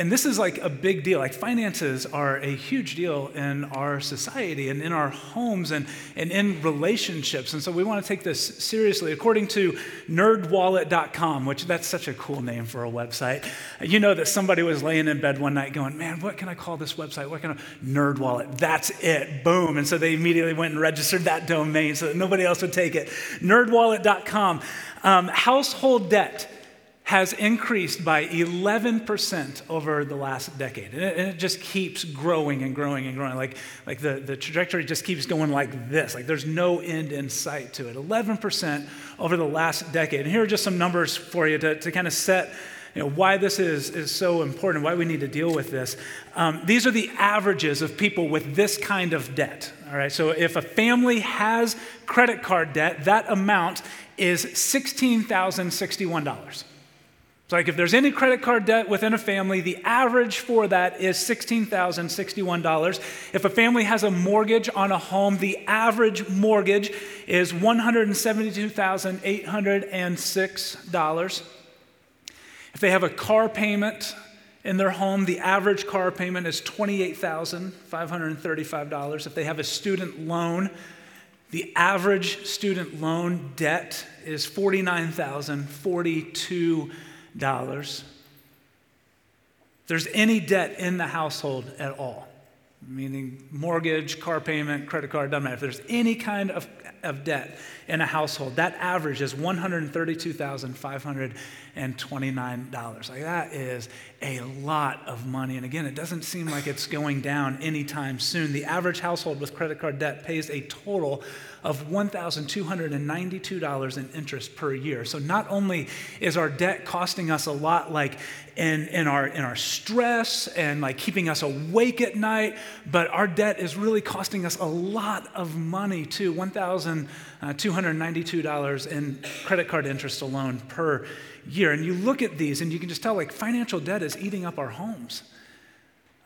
and this is like a big deal. Like finances are a huge deal in our society and in our homes and, and in relationships. And so we want to take this seriously. According to nerdwallet.com, which that's such a cool name for a website, you know that somebody was laying in bed one night going, man, what can I call this website? What can I, Nerdwallet, that's it, boom. And so they immediately went and registered that domain so that nobody else would take it. Nerdwallet.com, um, household debt has increased by 11% over the last decade. And it, and it, just keeps growing and growing and growing. Like, like the, the trajectory just keeps going like this. Like there's no end in sight to it. 11% over the last decade. And here are just some numbers for you to, to kind of set you know, why this is, is so important, why we need to deal with this. Um, these are the averages of people with this kind of debt. All right, so if a family has credit card debt, that amount is $16,061. So, like if there's any credit card debt within a family, the average for that is $16,061. If a family has a mortgage on a home, the average mortgage is $172,806. If they have a car payment in their home, the average car payment is $28,535. If they have a student loan, the average student loan debt is $49,042 dollars. There's any debt in the household at all, meaning mortgage, car payment, credit card, doesn't matter. If there's any kind of, of debt in a household, that average is $132,529. Like that is a lot of money. And again, it doesn't seem like it's going down anytime soon. The average household with credit card debt pays a total of $1,292 in interest per year. So not only is our debt costing us a lot, like in, in, our, in our stress and like keeping us awake at night, but our debt is really costing us a lot of money too $1,292 in credit card interest alone per year. And you look at these and you can just tell like financial debt is eating up our homes.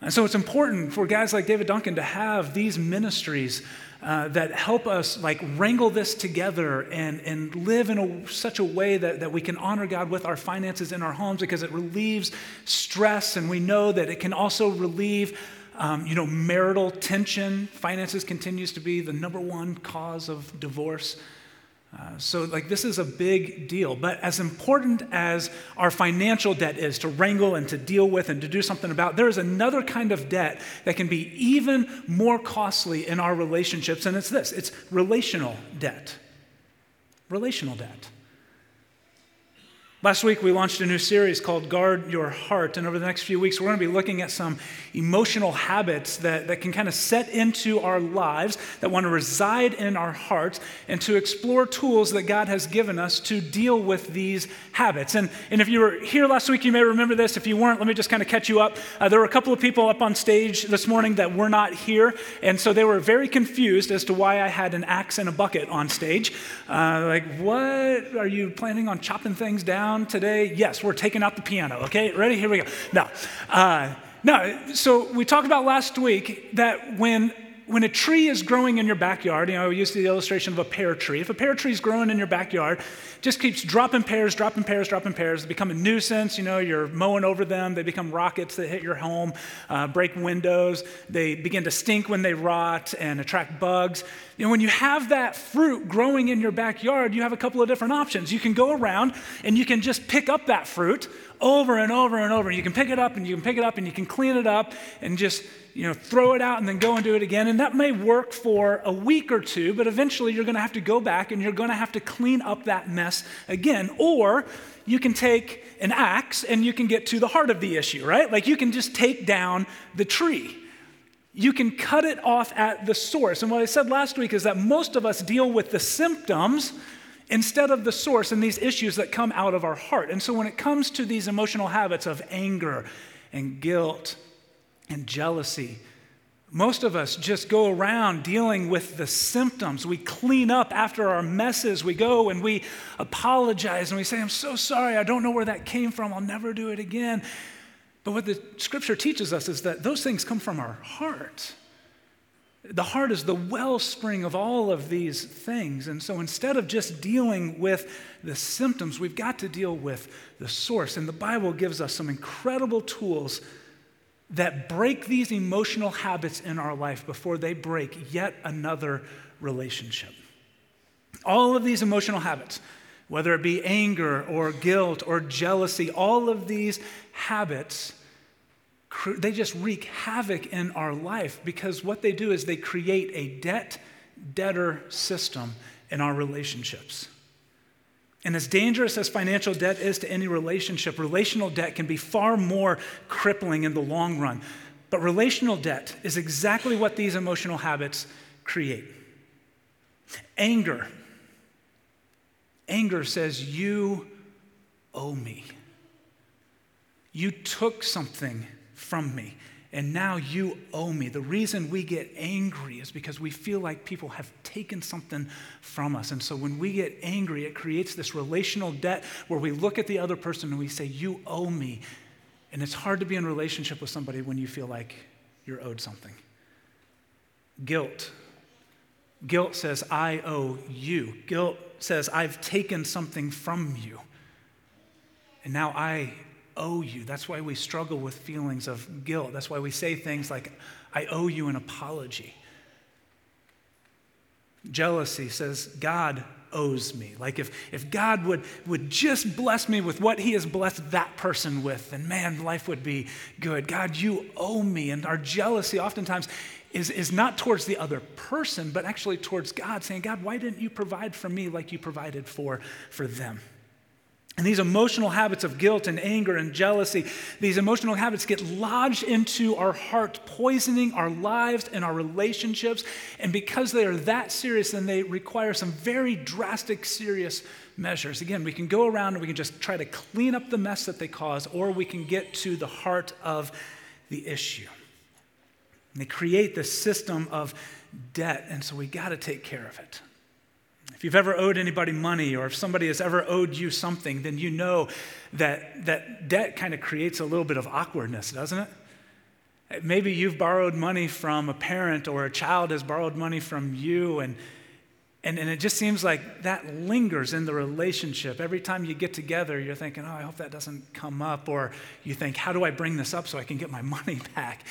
And so it's important for guys like David Duncan to have these ministries uh, that help us like wrangle this together and, and live in a, such a way that, that we can honor God with our finances in our homes because it relieves stress and we know that it can also relieve um, you know, marital tension. Finances continues to be the number one cause of divorce. Uh, so, like, this is a big deal. But as important as our financial debt is to wrangle and to deal with and to do something about, there is another kind of debt that can be even more costly in our relationships, and it's this it's relational debt. Relational debt. Last week, we launched a new series called Guard Your Heart. And over the next few weeks, we're going to be looking at some emotional habits that, that can kind of set into our lives, that want to reside in our hearts, and to explore tools that God has given us to deal with these habits. And, and if you were here last week, you may remember this. If you weren't, let me just kind of catch you up. Uh, there were a couple of people up on stage this morning that were not here. And so they were very confused as to why I had an axe and a bucket on stage. Uh, like, what? Are you planning on chopping things down? Down today? Yes, we're taking out the piano. Okay, ready? Here we go. No. Uh, no, so we talked about last week that when when a tree is growing in your backyard, you know, we used the illustration of a pear tree. If a pear tree is growing in your backyard, just keeps dropping pears, dropping pears, dropping pears, they become a nuisance. You know, you're mowing over them. They become rockets that hit your home, uh, break windows. They begin to stink when they rot and attract bugs. You know, when you have that fruit growing in your backyard, you have a couple of different options. You can go around and you can just pick up that fruit over and over and over. You can pick it up and you can pick it up and you can clean it up and just you know, throw it out and then go and do it again. And that may work for a week or two, but eventually you're going to have to go back and you're going to have to clean up that mess again. Or you can take an axe and you can get to the heart of the issue, right? Like you can just take down the tree. You can cut it off at the source. And what I said last week is that most of us deal with the symptoms instead of the source and these issues that come out of our heart. And so when it comes to these emotional habits of anger and guilt and jealousy. Most of us just go around dealing with the symptoms. We clean up after our messes. We go and we apologize and we say, I'm so sorry. I don't know where that came from. I'll never do it again. But what the scripture teaches us is that those things come from our heart. The heart is the wellspring of all of these things. And so instead of just dealing with the symptoms, we've got to deal with the source. And the Bible gives us some incredible tools that break these emotional habits in our life before they break yet another relationship. All of these emotional habits, whether it be anger or guilt or jealousy, all of these habits, they just wreak havoc in our life because what they do is they create a debt debtor system in our relationships. And as dangerous as financial debt is to any relationship, relational debt can be far more crippling in the long run. But relational debt is exactly what these emotional habits create. Anger. Anger says, You owe me. You took something from me and now you owe me. The reason we get angry is because we feel like people have taken something from us. And so when we get angry, it creates this relational debt where we look at the other person and we say, You owe me. And it's hard to be in relationship with somebody when you feel like you're owed something. Guilt. Guilt says, I owe you. Guilt says, I've taken something from you. And now I owe you. That's why we struggle with feelings of guilt. That's why we say things like, I owe you an apology. Jealousy says, God owes me. Like if, if God would, would just bless me with what he has blessed that person with, then man, life would be good. God, you owe me. And our jealousy oftentimes is, is not towards the other person, but actually towards God, saying, God, why didn't you provide for me like you provided for, for them? And these emotional habits of guilt and anger and jealousy, these emotional habits get lodged into our heart, poisoning our lives and our relationships. And because they are that serious, then they require some very drastic, serious measures. Again, we can go around and we can just try to clean up the mess that they cause, or we can get to the heart of the issue. And they create this system of debt, and so we got to take care of it. If you've ever owed anybody money or if somebody has ever owed you something, then you know that, that debt kind of creates a little bit of awkwardness, doesn't it? Maybe you've borrowed money from a parent or a child has borrowed money from you, and, and, and it just seems like that lingers in the relationship. Every time you get together, you're thinking, oh, I hope that doesn't come up. Or you think, how do I bring this up so I can get my money back?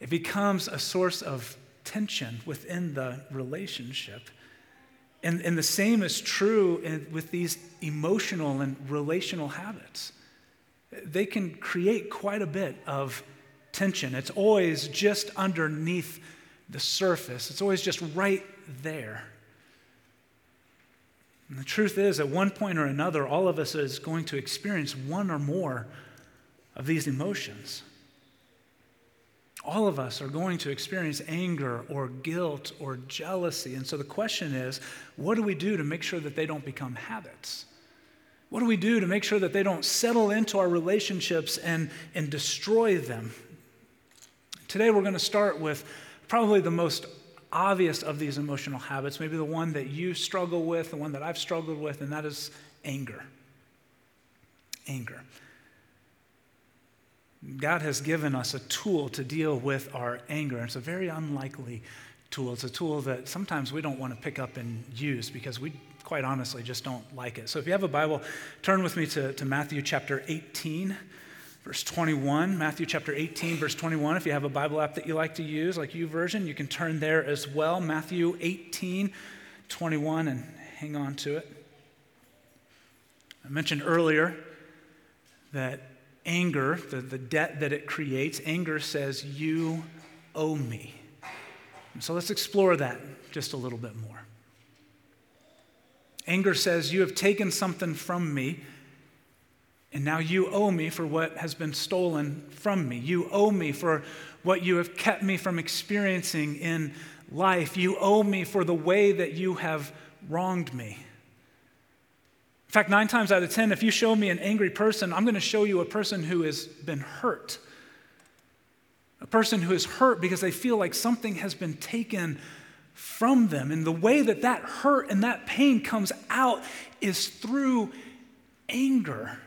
It becomes a source of tension within the relationship. And, and the same is true in, with these emotional and relational habits. They can create quite a bit of tension. It's always just underneath the surface, it's always just right there. And the truth is, at one point or another, all of us is going to experience one or more of these emotions all of us are going to experience anger or guilt or jealousy. And so the question is what do we do to make sure that they don't become habits? What do we do to make sure that they don't settle into our relationships and, and destroy them? Today, we're going to start with probably the most obvious of these emotional habits, maybe the one that you struggle with, the one that I've struggled with, and that is anger. Anger. God has given us a tool to deal with our anger. It's a very unlikely tool. It's a tool that sometimes we don't want to pick up and use because we, quite honestly, just don't like it. So if you have a Bible, turn with me to, to Matthew chapter 18, verse 21. Matthew chapter 18, verse 21. If you have a Bible app that you like to use, like YouVersion, you can turn there as well. Matthew 18, 21, and hang on to it. I mentioned earlier that anger, the, the debt that it creates, anger says, You owe me. And so let's explore that just a little bit more. Anger says, You have taken something from me, and now you owe me for what has been stolen from me. You owe me for what you have kept me from experiencing in life. You owe me for the way that you have wronged me. In fact, nine times out of 10, if you show me an angry person, I'm going to show you a person who has been hurt. A person who is hurt because they feel like something has been taken from them. And the way that that hurt and that pain comes out is through anger.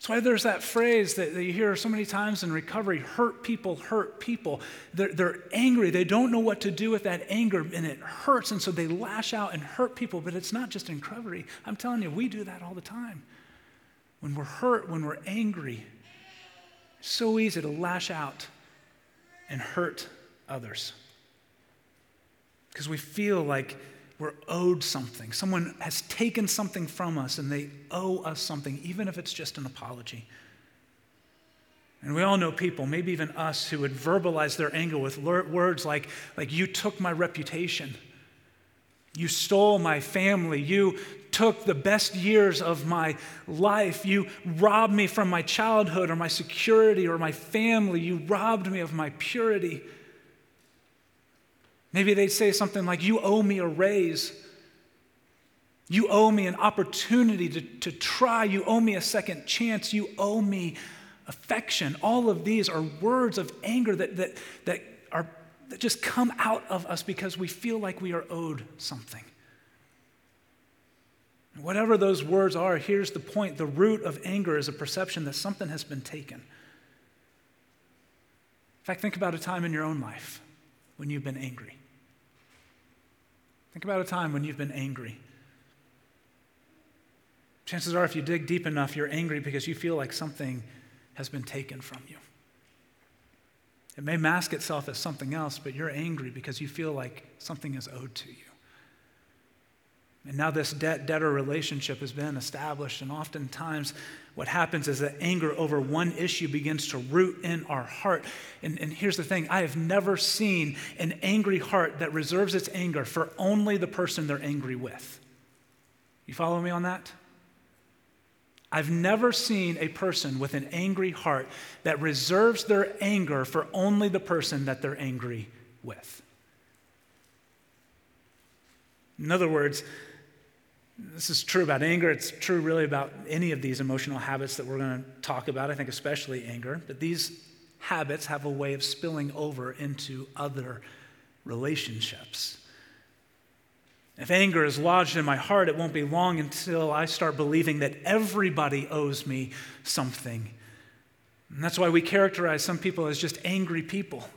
That's why there's that phrase that, that, you hear so many times in recovery hurt people hurt people. They're, they're angry. They don't know what to do with that anger, and it hurts. And so they lash out and hurt people. But it's not just in recovery. I'm telling you, we do that all the time. When we're hurt, when we're angry, It's so easy to lash out and hurt others because we feel like we're owed something. Someone has taken something from us and they owe us something, even if it's just an apology. And we all know people, maybe even us, who would verbalize their anger with words like, like You took my reputation. You stole my family. You took the best years of my life. You robbed me from my childhood or my security or my family. You robbed me of my purity. Maybe they'd say something like, You owe me a raise. You owe me an opportunity to, to try. You owe me a second chance. You owe me affection. All of these are words of anger that, that, that, are, that just come out of us because we feel like we are owed something. Whatever those words are, here's the point the root of anger is a perception that something has been taken. In fact, think about a time in your own life when you've been angry. Think about a time when you've been angry. Chances are, if you dig deep enough, you're angry because you feel like something has been taken from you. It may mask itself as something else, but you're angry because you feel like something is owed to you. And now this debt debtor relationship has been established, and oftentimes what happens is that anger over one issue begins to root in our heart. And, and here's the thing I have never seen an angry heart that reserves its anger for only the person they're angry with. You follow me on that? I've never seen a person with an angry heart that reserves their anger for only the person that they're angry with. In other words, this is true about anger. It's true really about any of these emotional habits that we're going to talk about, I think, especially anger. But these habits have a way of spilling over into other relationships. If anger is lodged in my heart, it won't be long until I start believing that everybody owes me something. And that's why we characterize some people as just angry people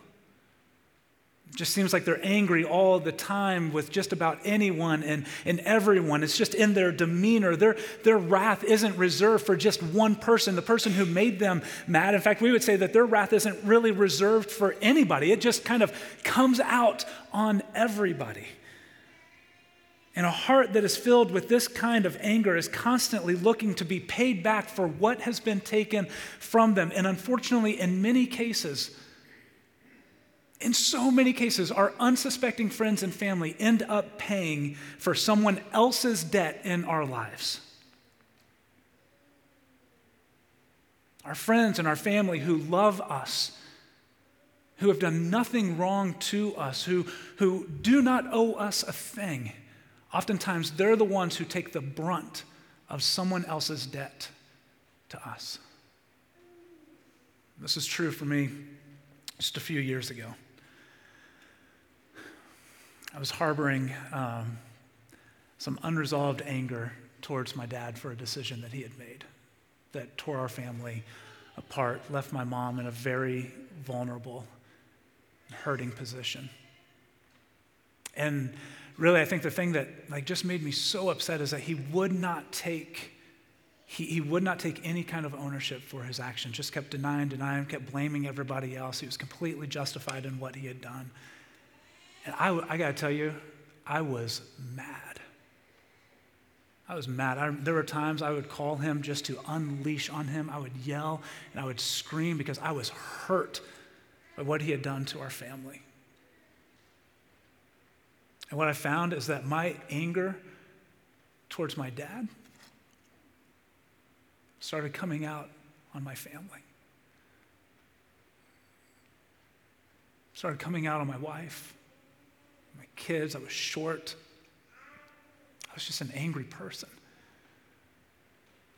just seems like they're angry all the time with just about anyone and, and everyone. It's just in their demeanor. Their, their wrath isn't reserved for just one person, the person who made them mad. In fact, we would say that their wrath isn't really reserved for anybody, it just kind of comes out on everybody. And a heart that is filled with this kind of anger is constantly looking to be paid back for what has been taken from them. And unfortunately, in many cases, in so many cases, our unsuspecting friends and family end up paying for someone else's debt in our lives. Our friends and our family who love us, who have done nothing wrong to us, who, who do not owe us a thing, oftentimes they're the ones who take the brunt of someone else's debt to us. This is true for me just a few years ago. I was harboring um, some unresolved anger towards my dad for a decision that he had made that tore our family apart, left my mom in a very vulnerable, hurting position. And really, I think the thing that like just made me so upset is that he would not take he, he would not take any kind of ownership for his action, just kept denying, denying, kept blaming everybody else. He was completely justified in what he had done. And I, I got to tell you, I was mad. I was mad. I, there were times I would call him just to unleash on him. I would yell and I would scream because I was hurt by what he had done to our family. And what I found is that my anger towards my dad started coming out on my family. Started coming out on my wife my kids. I was short. I was just an angry person.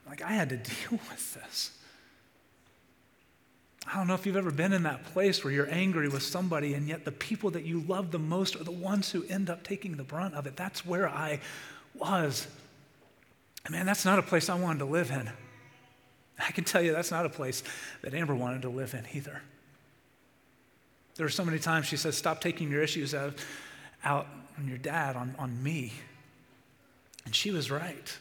Like, I had to deal with this. I don't know if you've ever been in that place where you're angry with somebody, and yet the people that you love the most are the ones who end up taking the brunt of it. That's where I was. Man, that's not a place I wanted to live in. I can tell you that's not a place that Amber wanted to live in either. There were so many times she says, Stop taking your issues out out on your dad, on, on me. And she was right.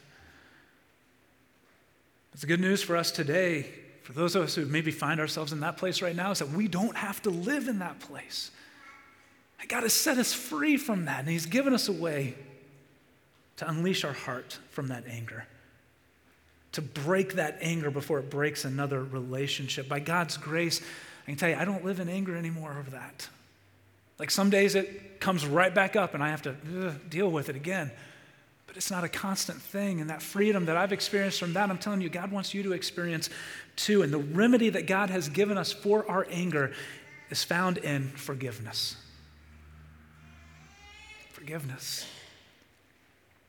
It's good news for us today, for those of us who maybe find ourselves in that place right now is that we don't have to live in that place. God has set us free from that, and He's given us a way to unleash our heart from that anger, to break that anger before it breaks another relationship. By God's grace, I can tell you, I don't live in anger anymore over that. Like some days it comes right back up and I have to ugh, deal with it again. But it's not a constant thing. And that freedom that I've experienced from that, I'm telling you, God wants you to experience too. And the remedy that God has given us for our anger is found in forgiveness. Forgiveness.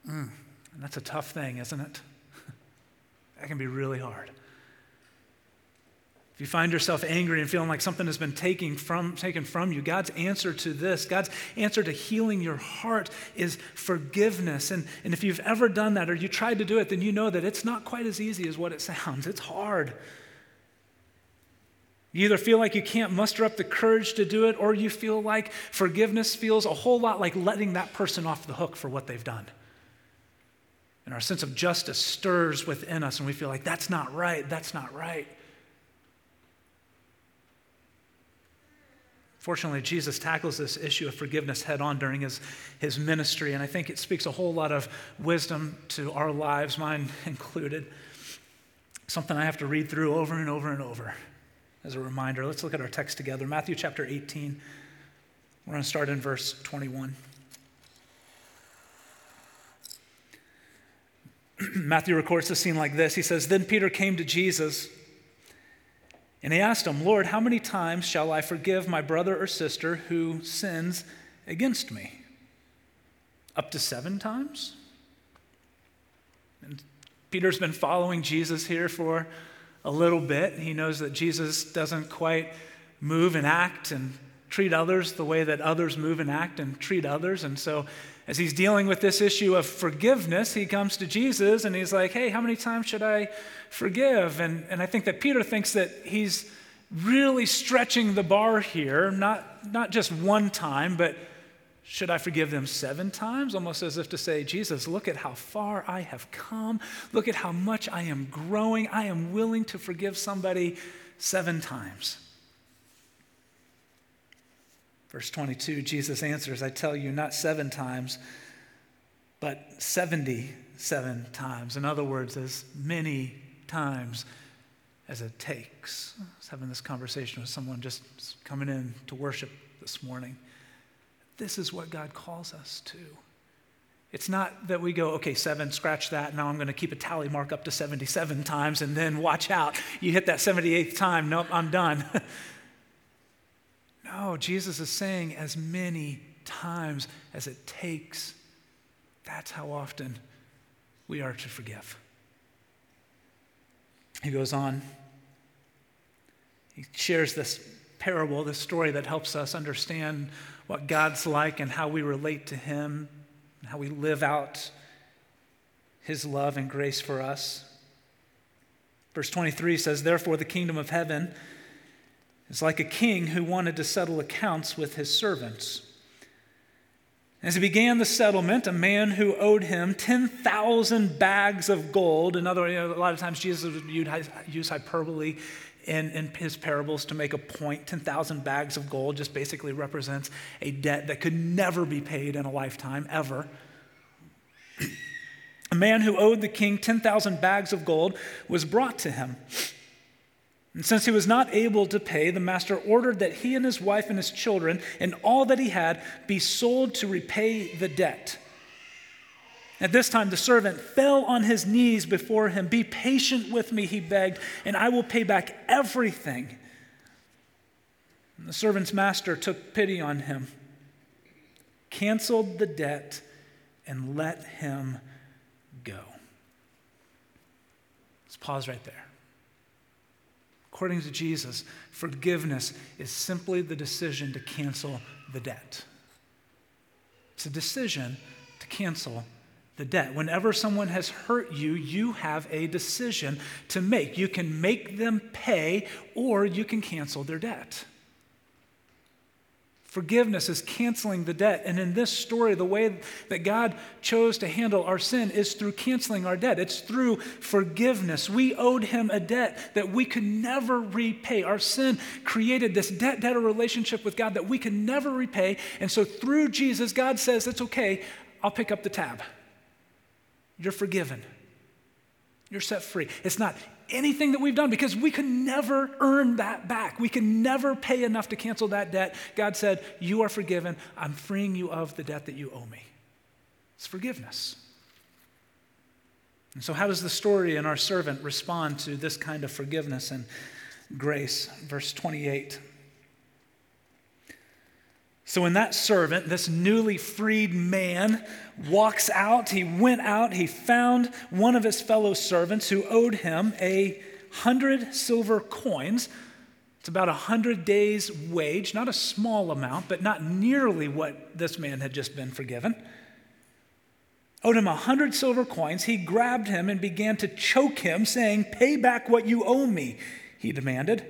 Mm. And that's a tough thing, isn't it? that can be really hard. If you find yourself angry and feeling like something has been taken from, taken from you, God's answer to this, God's answer to healing your heart is forgiveness. And, and if you've ever done that or you tried to do it, then you know that it's not quite as easy as what it sounds. It's hard. You either feel like you can't muster up the courage to do it, or you feel like forgiveness feels a whole lot like letting that person off the hook for what they've done. And our sense of justice stirs within us, and we feel like that's not right, that's not right. Fortunately, Jesus tackles this issue of forgiveness head on during his, his ministry, and I think it speaks a whole lot of wisdom to our lives, mine included. Something I have to read through over and over and over as a reminder. Let's look at our text together Matthew chapter 18. We're going to start in verse 21. Matthew records the scene like this He says, Then Peter came to Jesus and he asked him, Lord, how many times shall I forgive my brother or sister who sins against me? Up to seven times? And Peter's been following Jesus here for a little bit. He knows that Jesus doesn't quite move and act and treat others the way that others move and act and treat others. And so, as he's dealing with this issue of forgiveness, he comes to Jesus and he's like, Hey, how many times should I forgive. And, and I think that Peter thinks that he's really stretching the bar here, not, not just one time, but should I forgive them seven times? Almost as if to say, Jesus, look at how far I have come. Look at how much I am growing. I am willing to forgive somebody seven times. Verse 22, Jesus answers, I tell you, not seven times, but 77 times. In other words, as many times as it takes. I was having this conversation with someone just coming in to worship this morning. This is what God calls us to. It's not that we go, okay, seven, scratch that. Now I'm going to keep a tally mark up to 77 times and then watch out. You hit that 78th time. Nope, I'm done. no, Jesus is saying as many times as it takes. That's how often we are to forgive. He goes on. He shares this parable, this story that helps us understand what God's like and how we relate to Him, and how we live out His love and grace for us. Verse 23 says, Therefore, the kingdom of heaven is like a king who wanted to settle accounts with his servants. As he began the settlement, a man who owed him 10,000 bags of gold, another, you know, a lot of times Jesus would use hyperbole in, in his parables to make a point. 10,000 bags of gold just basically represents a debt that could never be paid in a lifetime, ever. a man who owed the king 10,000 bags of gold was brought to him. And since he was not able to pay, the master ordered that he and his wife and his children and all that he had be sold to repay the debt. At this time, the servant fell on his knees before him. Be patient with me, he begged, and I will pay back everything. And the servant's master took pity on him, canceled the debt, and let him go. Let's pause right there. According to Jesus, forgiveness is simply the decision to cancel the debt. It's a decision to cancel the debt. Whenever someone has hurt you, you have a decision to make. You can make them pay or you can cancel their debt. Forgiveness is canceling the debt. And in this story, the way that God chose to handle our sin is through canceling our debt. It's through forgiveness. We owed him a debt that we could never repay. Our sin created this debt debtor relationship with God that we could never repay. And so through Jesus, God says, It's okay, I'll pick up the tab. You're forgiven. You're set free. It's not anything that we've done because we can never earn that back. We can never pay enough to cancel that debt. God said, You are forgiven. I'm freeing you of the debt that you owe me. It's forgiveness. And so, how does the story and our servant respond to this kind of forgiveness and grace? Verse 28. So when that servant, this newly freed man, walks out, he went out, he found one of his fellow servants who owed him a hundred silver coins. It's about a hundred days' wage, not a small amount, but not nearly what this man had just been forgiven. Owed him a hundred silver coins. He grabbed him and began to choke him, saying, Pay back what you owe me, he demanded.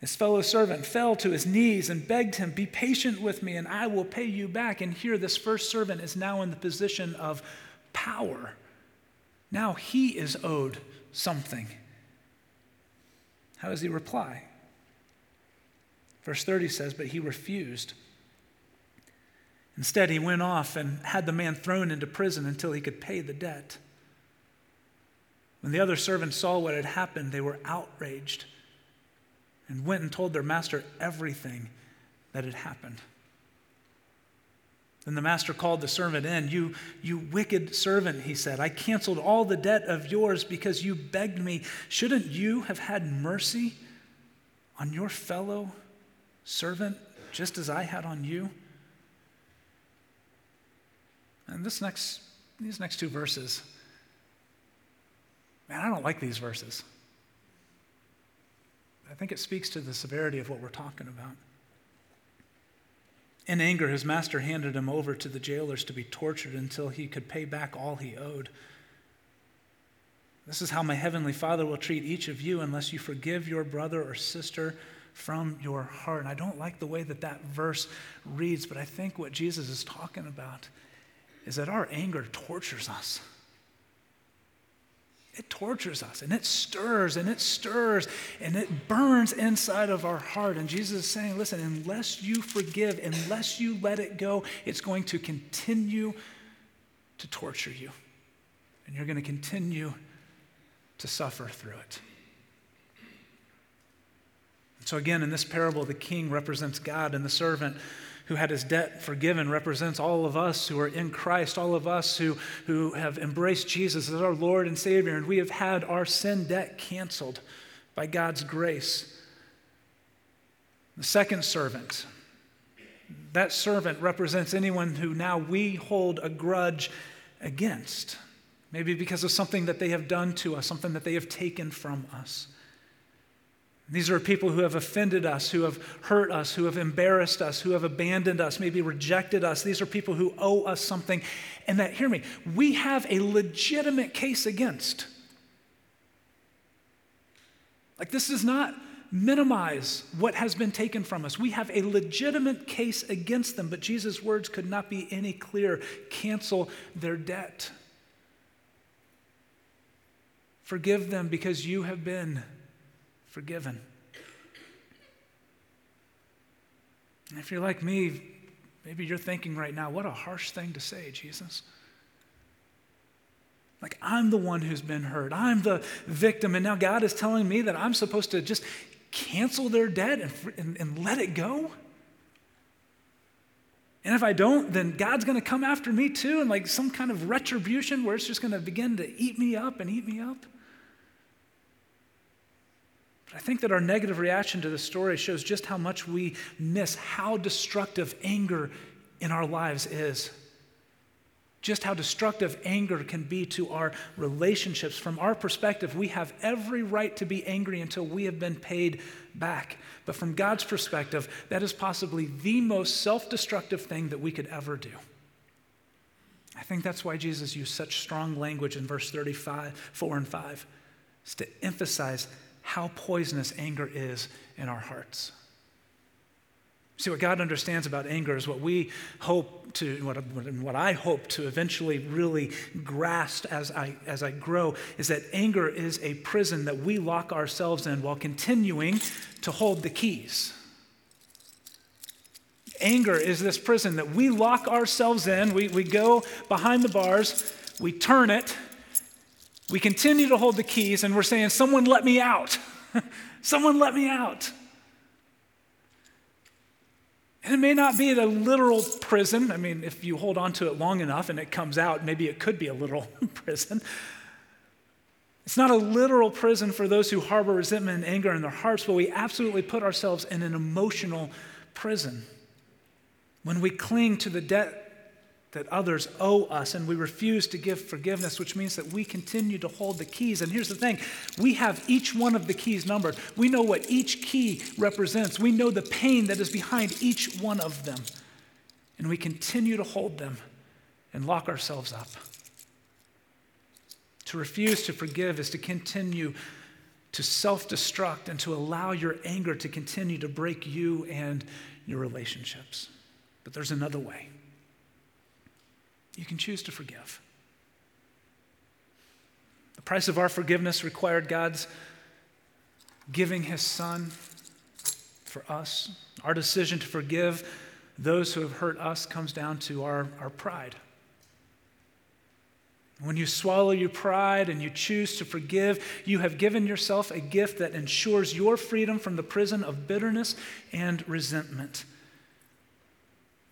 His fellow servant fell to his knees and begged him, Be patient with me, and I will pay you back. And here, this first servant is now in the position of power. Now he is owed something. How does he reply? Verse 30 says, But he refused. Instead, he went off and had the man thrown into prison until he could pay the debt. When the other servants saw what had happened, they were outraged and went and told their master everything that had happened. Then the master called the servant in. You, you wicked servant, he said, I canceled all the debt of yours because you begged me. Shouldn't you have had mercy on your fellow servant just as I had on you? And this next, these next two verses, man, I don't like these verses. I think it speaks to the severity of what we're talking about. In anger, his master handed him over to the jailers to be tortured until he could pay back all he owed. This is how my heavenly Father will treat each of you unless you forgive your brother or sister from your heart. And I don't like the way that that verse reads, but I think what Jesus is talking about is that our anger tortures us it tortures us and it stirs and it stirs and it burns inside of our heart. And Jesus is saying, listen, unless you forgive, unless you let it go, it's going to continue to torture you. And you're going to continue to suffer through it. So, again, in this parable, the king represents God and the servant who had his debt forgiven represents all of us who are in Christ, all of us who, who have embraced Jesus as our Lord and Savior, and we have had our sin debt canceled by God's grace. The second servant, that servant represents anyone who now we hold a grudge against, maybe because of something that they have done to us, something that they have taken from us. These are people who have offended us, who have hurt us, who have embarrassed us, who have abandoned us, maybe rejected us. These are people who owe us something. And that, hear me, we have a legitimate case against. Like, this does not minimize what has been taken from us. We have a legitimate case against them, but Jesus' words could not be any clearer. Cancel their debt. Forgive them because you have been forgiven. And if you're like me, maybe you're thinking right now, what a harsh thing to say, Jesus. Like, I'm the one who's been hurt. I'm the victim. And now God is telling me that I'm supposed to just cancel their debt and, and, and let it go? And if I don't, then God's going to come after me too, and like some kind of retribution where it's just going to begin to eat me up and eat me up. But I think that our negative reaction to the story shows just how much we miss how destructive anger in our lives is. Just how destructive anger can be to our relationships. From our perspective, we have every right to be angry until we have been paid back. But from God's perspective, that is possibly the most self destructive thing that we could ever do. I think that's why Jesus used such strong language in verse 35, 4 and 5, is to emphasize how poisonous anger is in our hearts. See, what God understands about anger is what we hope to, what, what I hope to eventually really grasp as I, as I grow, is that anger is a prison that we lock ourselves in while continuing to hold the keys. Anger is this prison that we lock ourselves in, we, we go behind the bars, we turn it, we continue to hold the keys, and we're saying, Someone let me out. Someone let me out. And it may not be a literal prison. I mean, if you hold on to it long enough and it comes out, maybe it could be a literal prison. It's not a literal prison for those who harbor resentment and anger in their hearts, but we absolutely put ourselves in an emotional prison. When we cling to the debt that others owe us and we refuse to give forgiveness, which means that we continue to hold the keys. And here's the thing we have each one of the keys numbered. We know what each key represents, we know the pain that is behind each one of them. And we continue to hold them and lock ourselves up. To refuse to forgive is to continue to self destruct and to allow your anger to continue to break you and your relationships. But there's another way. You can choose to forgive. The price of our forgiveness required God's giving his son for us. Our decision to forgive those who have hurt us comes down to our, our pride. When you swallow your pride and you choose to forgive, you have given yourself a gift that ensures your freedom from the prison of bitterness and resentment.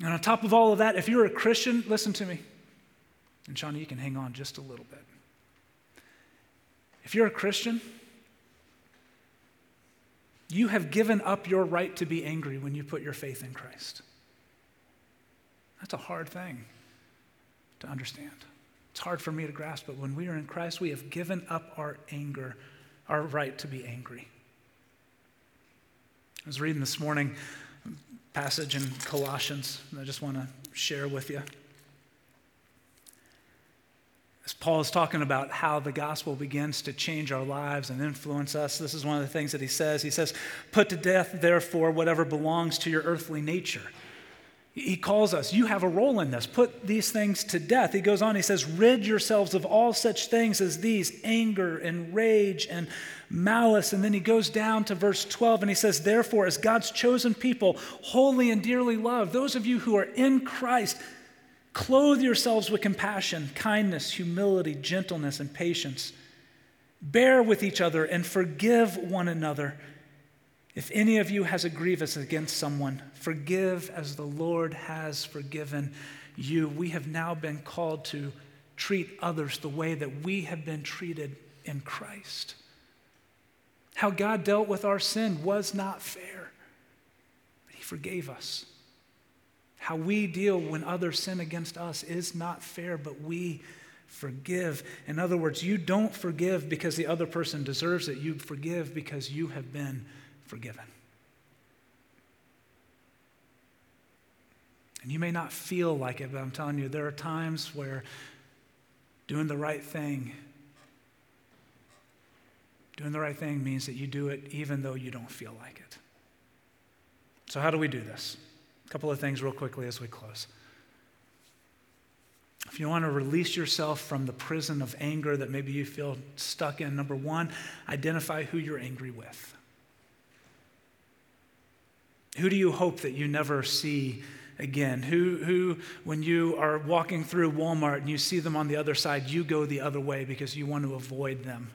And on top of all of that, if you're a Christian, listen to me. And Shawnee, you can hang on just a little bit. If you're a Christian, you have given up your right to be angry when you put your faith in Christ. That's a hard thing to understand. It's hard for me to grasp, but when we are in Christ, we have given up our anger, our right to be angry. I was reading this morning passage in Colossians, and I just want to share with you. As Paul is talking about how the gospel begins to change our lives and influence us, this is one of the things that he says. He says, Put to death, therefore, whatever belongs to your earthly nature. He calls us, you have a role in this. Put these things to death. He goes on, he says, Rid yourselves of all such things as these anger and rage and malice. And then he goes down to verse 12 and he says, Therefore, as God's chosen people, holy and dearly loved, those of you who are in Christ, Clothe yourselves with compassion, kindness, humility, gentleness, and patience. Bear with each other and forgive one another. If any of you has a grievance against someone, forgive as the Lord has forgiven you. We have now been called to treat others the way that we have been treated in Christ. How God dealt with our sin was not fair, but He forgave us. How we deal when others sin against us is not fair, but we forgive. In other words, you don't forgive because the other person deserves it. You forgive because you have been forgiven. And you may not feel like it, but I'm telling you, there are times where doing the right thing, doing the right thing means that you do it even though you don't feel like it. So, how do we do this? A couple of things, real quickly, as we close. If you want to release yourself from the prison of anger that maybe you feel stuck in, number one, identify who you're angry with. Who do you hope that you never see again? Who, who, when you are walking through Walmart and you see them on the other side, you go the other way because you want to avoid them?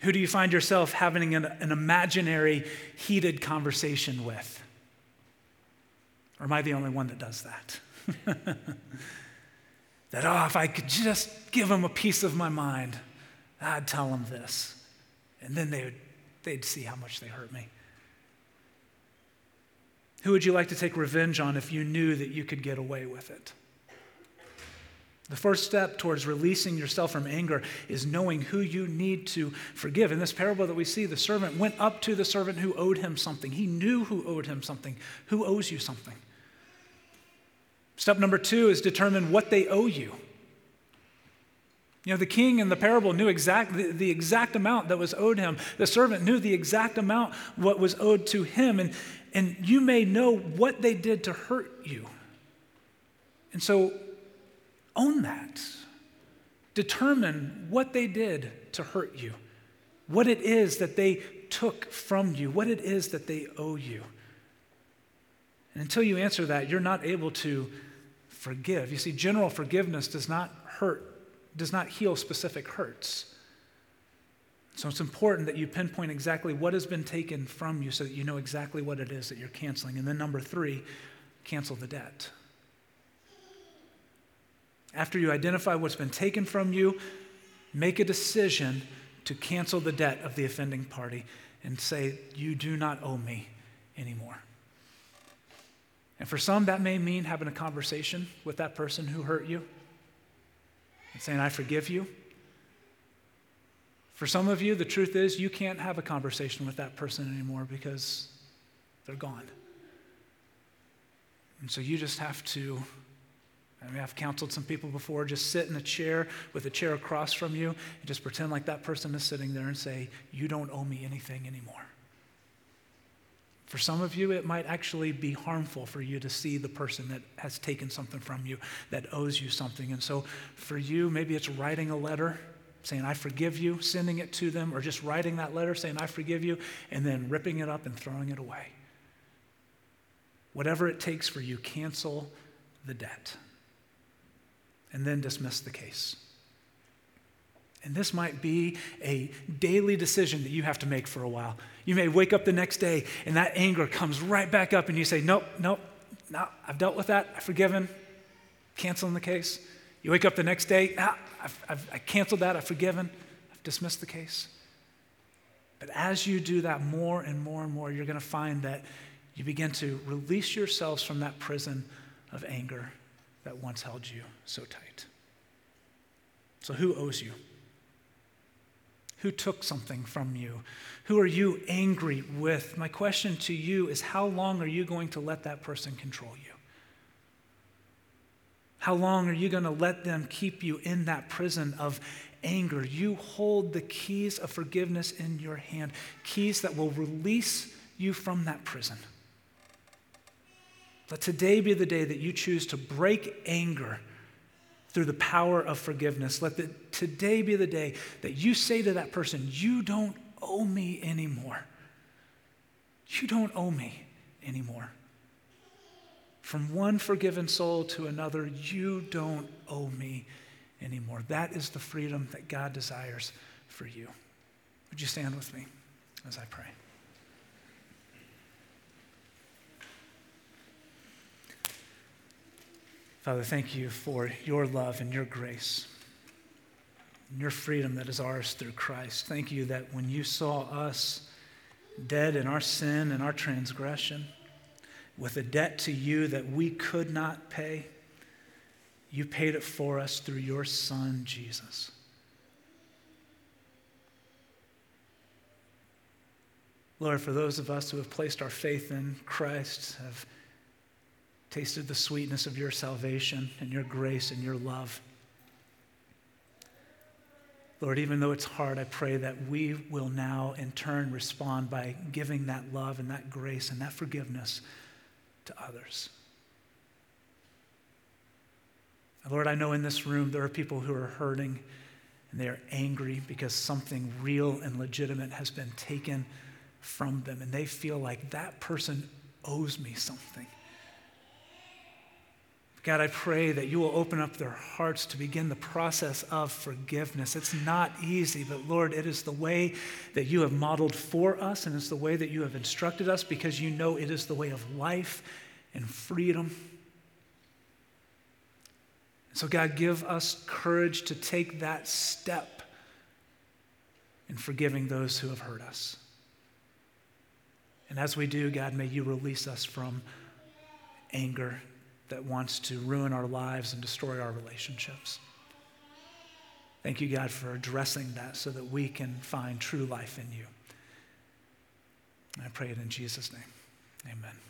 Who do you find yourself having an, an imaginary, heated conversation with? Or am I the only one that does that? that, oh, if I could just give them a piece of my mind, I'd tell them this. And then they would, they'd see how much they hurt me. Who would you like to take revenge on if you knew that you could get away with it? The first step towards releasing yourself from anger is knowing who you need to forgive. In this parable that we see, the servant went up to the servant who owed him something. He knew who owed him something. Who owes you something? Step number two is determine what they owe you. You know, the king in the parable knew exact, the, the, exact amount that was owed him. The servant knew the exact amount what was owed to him. And, and you may know what they did to hurt you. And so own that. Determine what they did to hurt you, what it is that they took from you, what it is that they owe you. And until you answer that, you're not able to forgive. You see, general forgiveness does not hurt, does not heal specific hurts. So it's important that you pinpoint exactly what has been taken from you so that you know exactly what it is that you're canceling. And then, number three, cancel the debt. After you identify what's been taken from you, make a decision to cancel the debt of the offending party and say, You do not owe me anymore. And for some, that may mean having a conversation with that person who hurt you and saying, I forgive you. For some of you, the truth is you can't have a conversation with that person anymore because they're gone. And so you just have to I mean, I've counseled some people before. Just sit in a chair with a chair across from you and just pretend like that person is sitting there and say, You don't owe me anything anymore. For some of you, it might actually be harmful for you to see the person that has taken something from you, that owes you something. And so for you, maybe it's writing a letter saying, I forgive you, sending it to them, or just writing that letter saying, I forgive you, and then ripping it up and throwing it away. Whatever it takes for you, cancel the debt and then dismiss the case. And this might be a daily decision that you have to make for a while. You may wake up the next day and that anger comes right back up, and you say, Nope, nope, no, I've dealt with that. I've forgiven, canceling the case. You wake up the next day, nah, I've, I've I canceled that, I've forgiven, I've dismissed the case. But as you do that more and more and more, you're going to find that you begin to release yourselves from that prison of anger that once held you so tight. So, who owes you? Who took something from you? Who are you angry with? My question to you is how long are you going to let that person control you? How long are you going to let them keep you in that prison of anger? You hold the keys of forgiveness in your hand, keys that will release you from that prison. Let today be the day that you choose to break anger through the power of forgiveness. Let the, today be the day that you say to that person, You don't owe me anymore. You don't owe me anymore. From one forgiven soul to another, you don't owe me anymore. That is the freedom that God desires for you. Would you stand with me as I pray? Father, thank you for your love and your grace, and your freedom that is ours through Christ. Thank you that when you saw us dead in our sin and our transgression, with a debt to you that we could not pay, you paid it for us through your Son, Jesus. Lord, for those of us who have placed our faith in Christ, have tasted the sweetness of your salvation and your grace and your love. Lord, even though it's hard, I pray that we will now in turn respond by giving that love and that grace and that forgiveness to others. Lord, I know in this room there are people who are hurting and they are angry because something real and legitimate has been taken from them, and they feel like that person owes me something. God, I pray that you will open up their hearts to begin the process of forgiveness. It's not easy, but Lord, it is the way that you have modeled for us, and it's the way that you have instructed us because you know it is the way of life and freedom. So, God, give us courage to take that step in forgiving those who have hurt us. And as we do, God, may you release us from anger that wants to ruin our lives and destroy our relationships. Thank you, God, for addressing that so that we can find true life in you. I pray it in Jesus' name. Amen.